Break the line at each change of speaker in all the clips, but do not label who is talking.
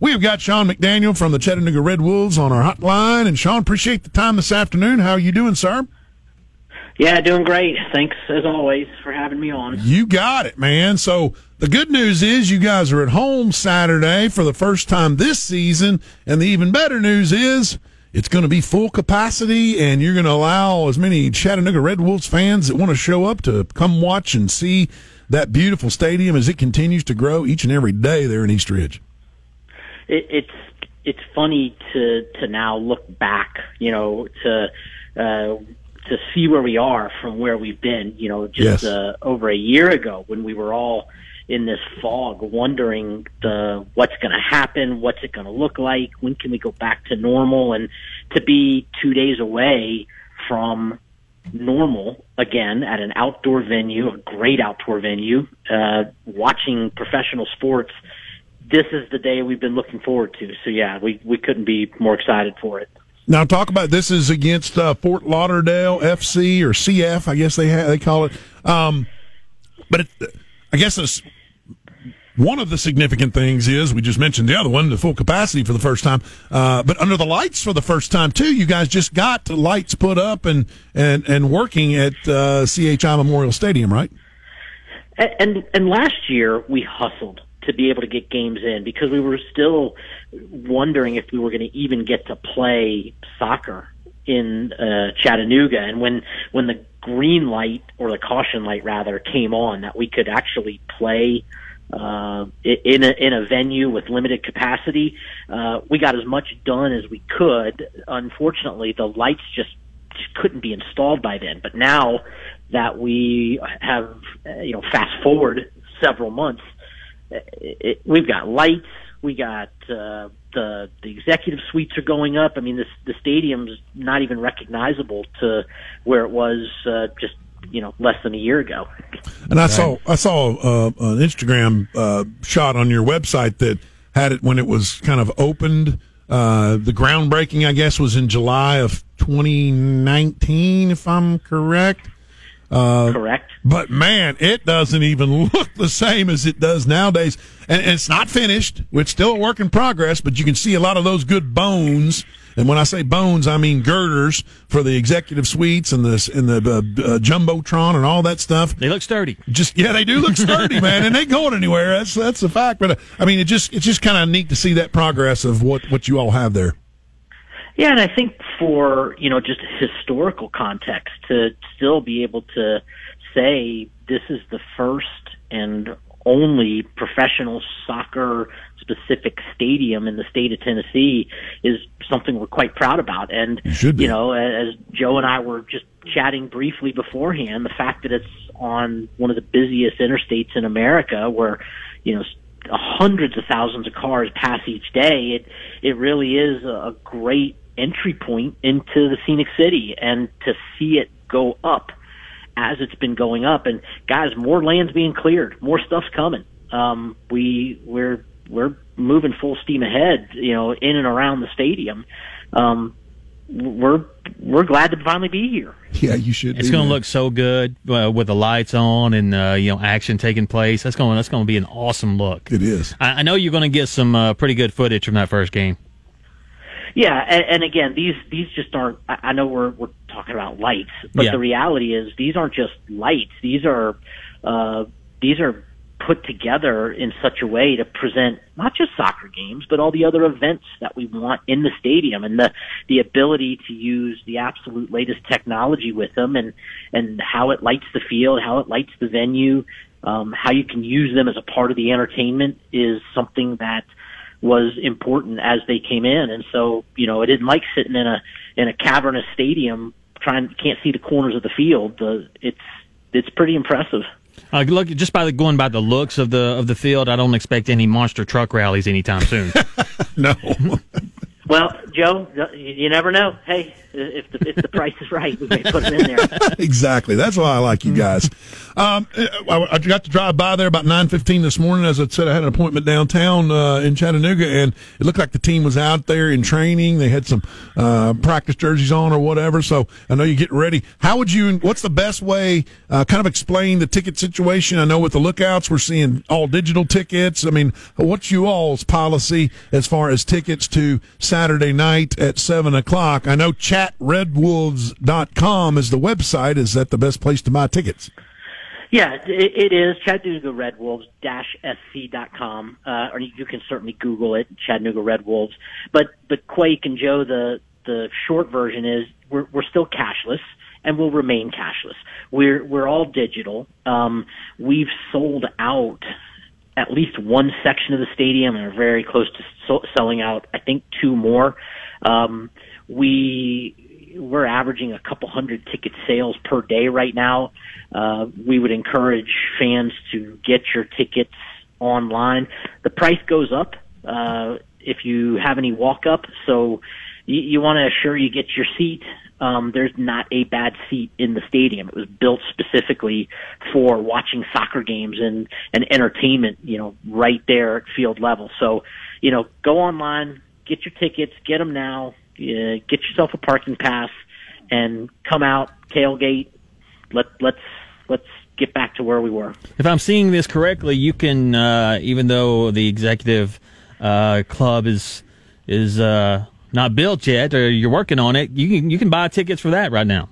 We have got Sean McDaniel from the Chattanooga Red Wolves on our hotline. And Sean, appreciate the time this afternoon. How are you doing, sir?
Yeah, doing great. Thanks as always for having me on.
You got it, man. So the good news is you guys are at home Saturday for the first time this season, and the even better news is it's going to be full capacity, and you're going to allow as many Chattanooga Red Wolves fans that want to show up to come watch and see that beautiful stadium as it continues to grow each and every day there in East Ridge.
It, it's it's funny to to now look back, you know, to. Uh, to see where we are from where we've been, you know, just
Yes.
uh, over a year ago when we were all in this fog, wondering the what's going to happen, what's it going to look like, when can we go back to normal, and to be two days away from normal again at an outdoor venue, a great outdoor venue, uh, watching professional sports. This is the day we've been looking forward to. So yeah, we we couldn't be more excited for it.
Now, talk about this is against uh, Fort Lauderdale FC or CF, I guess they ha- they call it. Um, but it, I guess it's, one of the significant things is we just mentioned the other one, the full capacity for the first time, uh, but under the lights for the first time too. You guys just got the lights put up and and and working at uh, CHI Memorial Stadium, right?
And and last year we hustled to be able to get games in because we were still wondering if we were going to even get to play soccer in uh, Chattanooga. And when when the green light or the caution light rather came on that we could actually play uh, in a in a venue with limited capacity, uh, we got as much done as we could. Unfortunately, the lights just couldn't be installed by then. But now that we have, uh, you know, fast forward several months, uh, it, we've got lights, we got uh, the the executive suites are going up. I mean, this the stadium's not even recognizable to where it was uh, just you know less than a year ago.
And I saw I saw uh, an Instagram uh, shot on your website that had it when it was kind of opened. Uh, the groundbreaking, I guess, was in July of 2019, if I'm correct. Uh,
Correct.
But man, it doesn't even look the same as it does nowadays. And, and it's not finished. It's still a work in progress, but you can see a lot of those good bones. And when I say bones, I mean girders for the executive suites and the and the uh, uh, jumbotron and all that stuff.
They look sturdy.
Just yeah, they do look sturdy, man, and they ain't going anywhere. That's that's a fact. But uh, I mean, it just it's just kind of neat to see that progress of what what you all have there.
Yeah, and I think for you know just historical context to still be able to say this is the first and only professional soccer specific stadium in the state of Tennessee is something we're quite proud about. And
You
you know, as Joe and I were just chatting briefly beforehand, the fact that it's on one of the busiest interstates in America, where you know hundreds of thousands of cars pass each day, it it really is a great entry point into the scenic city, and to see it go up as it's been going up, and guys, more land's being cleared, more stuff's coming. Um, we we're we're moving full steam ahead, you know, in and around the stadium. Um, we're we're glad to finally be here.
Yeah, you should.
It's going to look so good uh, with the lights on and uh, you know action taking place. That's going that's going to be an awesome look.
It is.
I, I know you're going to get some uh, pretty good footage from that first game.
Yeah, and, and again, these these just aren't. I know we're we're talking about lights, but
Yeah.
the reality is these aren't just lights. These are uh, these are put together in such a way to present not just soccer games, but all the other events that we want in the stadium, and the the ability to use the absolute latest technology with them, and and how it lights the field, how it lights the venue, um, how you can use them as a part of the entertainment is something that was important as they came in. And so, you know, it isn't like sitting in a in a cavernous stadium trying can't see the corners of the field. The it's it's pretty impressive.
Uh, look, just by the, going by the looks of the of the field, I don't expect any monster truck rallies anytime soon.
No.
Well, Joe, you never know. Hey, if the if the price is right, we may put it in there.
exactly. That's why I like you guys. Um, I, got to drive by there about nine fifteen this morning. As I said, I had an appointment downtown uh, in Chattanooga, and it looked like the team was out there in training. They had some uh, practice jerseys on or whatever. So I know you're getting ready. How would you? What's the best way? Uh, kind of explain the ticket situation. I know with the lookouts, we're seeing all digital tickets. I mean, what's you all's policy as far as tickets to Saturday night at 7 o'clock. I know chatredwolves.com is the website. Is that the best place to buy tickets?
Yeah, it, it is Chattanooga Red Wolves sc.com, uh, or you can certainly Google it, Chattanooga Red Wolves. But but Quake and Joe, the the short version is we're we're still cashless and will remain cashless. We're we're all digital. Um, we've sold out at least one section of the stadium and are very close to so- selling out. I think two more. Um, we we're averaging a couple hundred ticket sales per day right now. Uh, we would encourage fans to get your tickets online. The price goes up uh, if you have any walk up, so you, you want to assure you get your seat um, there's not a bad seat in the stadium. It was built specifically for watching soccer games and, and entertainment, you know, right there at field level. So, you know, go online, get your tickets, get them now, uh, get yourself a parking pass, and come out, tailgate. Let let's let's get back to where we were.
If I'm seeing this correctly, you can, uh, even though the executive uh, club is is uh, not built yet, or you're working on it, you can you can buy tickets for that right now.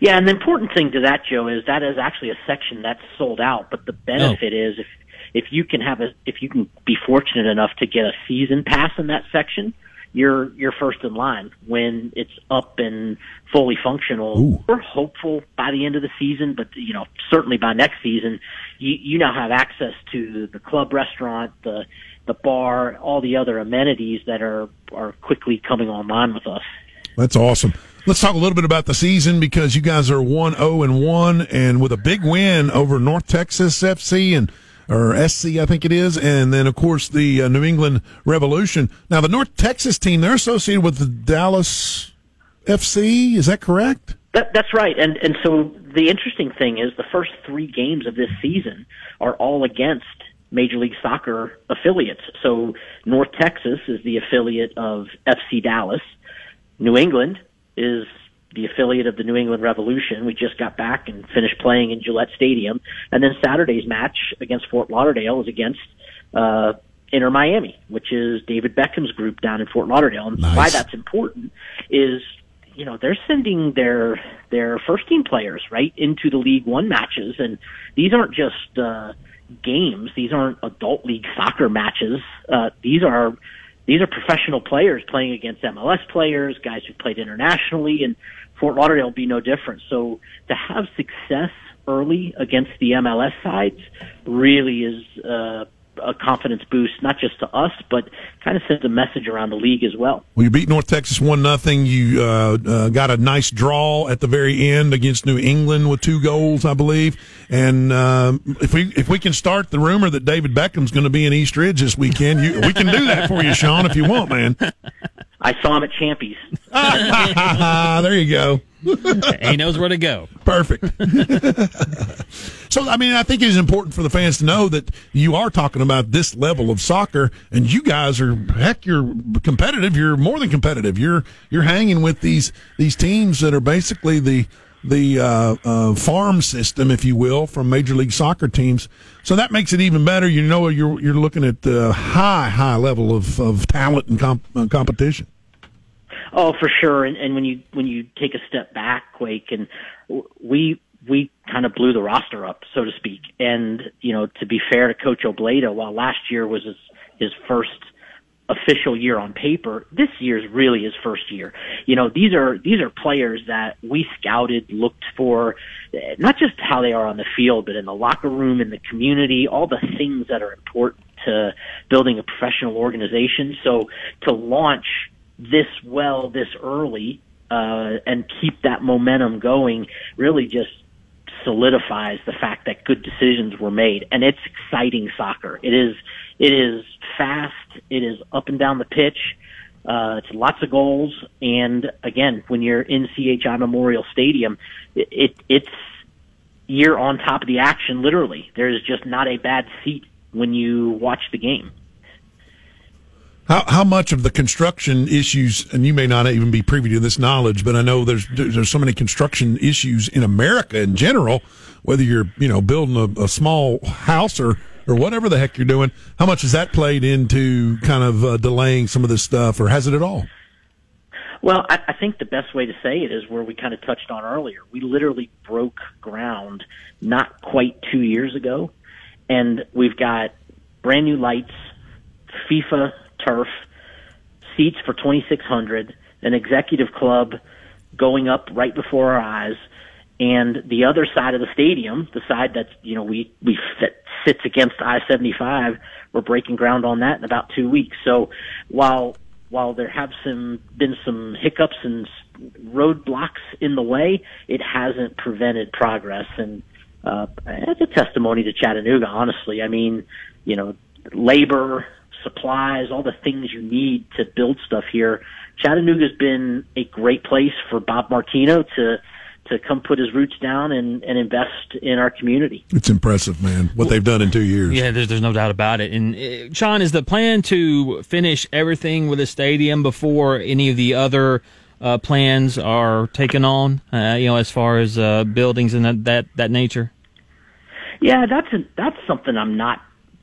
Yeah, and the important thing to that, Joe, is that is actually a section that's sold out. But the oh. benefit oh. is if if you can have a if you can be fortunate enough to get a season pass in that section, you're you're first in line when it's up and fully functional. Ooh. We're hopeful by the end of the season, but you know certainly by next season, you you now have access to the club restaurant, the the bar, all the other amenities that are are quickly coming online with us.
That's awesome. Let's talk a little bit about the season because you guys are one zero oh and one, and with a big win over North Texas FC and or SC, I think it is, and then of course the uh, New England Revolution. Now the North Texas team, they're associated with the Dallas FC. Is that correct?
That, that's right. And and so the interesting thing is the first three games of this season are all against Major League Soccer affiliates. So North Texas is the affiliate of FC Dallas. New England is the affiliate of the New England Revolution. We just got back and finished playing in Gillette Stadium. And then Saturday's match against Fort Lauderdale is against uh, Inter Miami, which is David Beckham's group down in Fort Lauderdale. And nice. why that's important is you know they're sending their their first team players right into the League One matches, and these aren't just uh, games. These aren't adult league soccer matches. Uh, these are these are professional players playing against MLS players, guys who played internationally, and Fort Lauderdale will be no different. So to have success early against the MLS sides really is uh, a confidence boost, not just to us, but kind of sends a message around the league as well.
Well, you beat North Texas one nothing. You uh, uh, got a nice draw at the very end against New England with two goals, I believe. And uh, if we if we can start the rumor that David Beckham's going to be in East Ridge this weekend, you, we can do that for you, Sean, if you want, man.
I saw him at Champy's.
there you go.
he knows where to go.
Perfect. so, I mean, I think it is important for the fans to know that you are talking about this level of soccer, and you guys are heck, you're competitive. You're more than competitive. You're you're hanging with these these teams that are basically the the uh, uh, farm system, if you will, from Major League Soccer teams. So that makes it even better. You know, you're you're looking at the high high level of of talent and comp- uh, competition.
Oh, for sure. And, and when you when you take a step back, Quake, and we we kind of blew the roster up, so to speak. And you know, to be fair to Coach Obleda, while last year was his his first official year on paper, this year's really his first year. You know, these are these are players that we scouted, looked for, not just how they are on the field, but in the locker room, in the community, all the things that are important to building a professional organization. So to launch this well this early uh, and keep that momentum going really just solidifies the fact that good decisions were made. And it's exciting soccer. It is it is fast. It is up and down the pitch. Uh, it's lots of goals, and again, when you're in CHI Memorial Stadium, it, it it's you're on top of the action. Literally, there's just not a bad seat when you watch the game.
How how much of the construction issues, and you may not even be privy to this knowledge, but I know there's there's so many construction issues in America in general. Whether you're you know building a, a small house or or whatever the heck you're doing, how much has that played into kind of uh, delaying some of this stuff, or has it at all?
Well, I, I think the best way to say it is where we kind of touched on earlier. We literally broke ground not quite two years ago, and we've got brand new lights, FIFA turf, seats for 2,600, an executive club going up right before our eyes, and the other side of the stadium, the side that's you know we we fit, sits against I-75, we're breaking ground on that in about two weeks. So while while there have some been some hiccups and roadblocks in the way, it hasn't prevented progress, and uh, it's a testimony to Chattanooga. Honestly, I mean, you know, labor, supplies, all the things you need to build stuff here. Chattanooga's been a great place for Bob Martino to to come put his roots down and, and invest in our community.
It's impressive, man, what they've done in two years.
Yeah, there's, there's no doubt about it. And uh, Sean, is the plan to finish everything with a stadium before any of the other uh, plans are taken on? Uh, you know, as far as uh, buildings and that, that that nature.
Yeah, that's a, that's something I'm not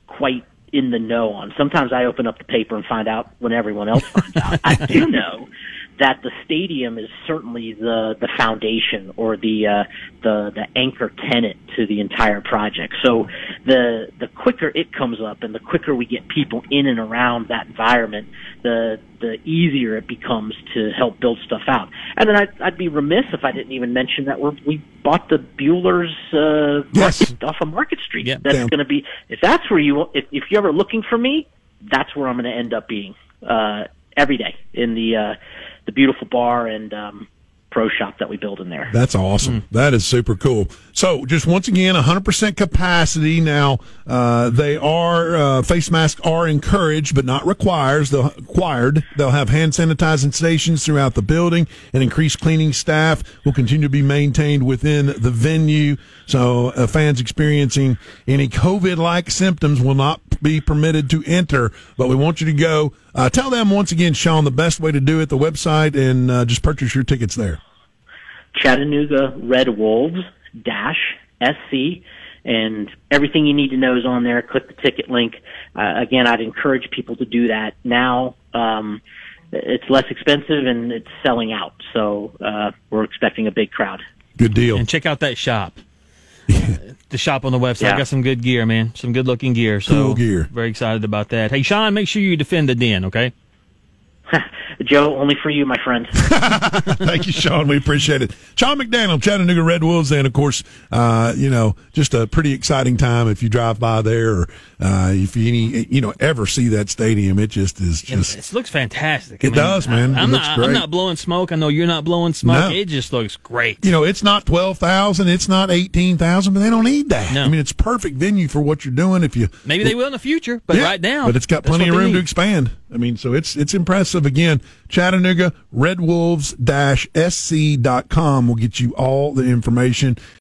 quite in the know on. Sometimes I open up the paper and find out when everyone else finds out. I do know that the stadium is certainly the the foundation or the uh, the the anchor tenant to the entire project. So the the quicker it comes up and the quicker we get people in and around that environment, the the easier it becomes to help build stuff out. And then I'd, I'd be remiss if I didn't even mention that we're, we bought the Bueller's uh,
Yes.
off of Market Street. That's going to be if that's where you if, if you're ever looking for me, that's where I'm going to end up being uh, every day in the uh, the beautiful bar and um, pro shop that we build in there.
That's awesome. That is super cool. So, just once again, 100% capacity. Now, uh, they are uh, face masks are encouraged, but not requires. They'll required. They'll have hand sanitizing stations throughout the building, and increased cleaning staff will continue to be maintained within the venue. So, uh, fans experiencing any COVID-like symptoms will not be permitted to enter. But we want you to go. Uh, tell them once again, Sean, the best way to do it. The website and uh, just purchase your tickets there.
Chattanooga Red Wolves dash SC and everything you need to know is on there. Click the ticket link. Uh, again, I'd encourage people to do that now. Um, it's less expensive and it's selling out, so uh, we're expecting a big crowd.
Good deal.
And check out that shop. the shop on the website
Yeah.
got some good gear, man. Some good looking gear. So
Cool gear.
Very excited about that. Hey, Sean, make sure you defend the den, okay?
Joe, only for you, my friend.
Thank you, Sean. We appreciate it. Sean McDaniel, Chattanooga Red Wolves, and of course, uh, you know, just a pretty exciting time if you drive by there or uh, if you any, you know ever see that stadium. It just is just
It looks fantastic.
It does, man.
I,
It
am
looks
not.
great.
I'm not blowing smoke. I know you're not blowing smoke.
No.
It just looks great.
you know, it's not twelve thousand, it's not eighteen thousand, but they don't need that.
No.
I mean, it's perfect venue for what you're doing. If you
Maybe they will in the future, but
Yeah,
right now,
but it's got plenty of room to expand. I mean, so it's it's impressive. Again, Chattanooga Red Wolves dash SC dot com will get you all the information.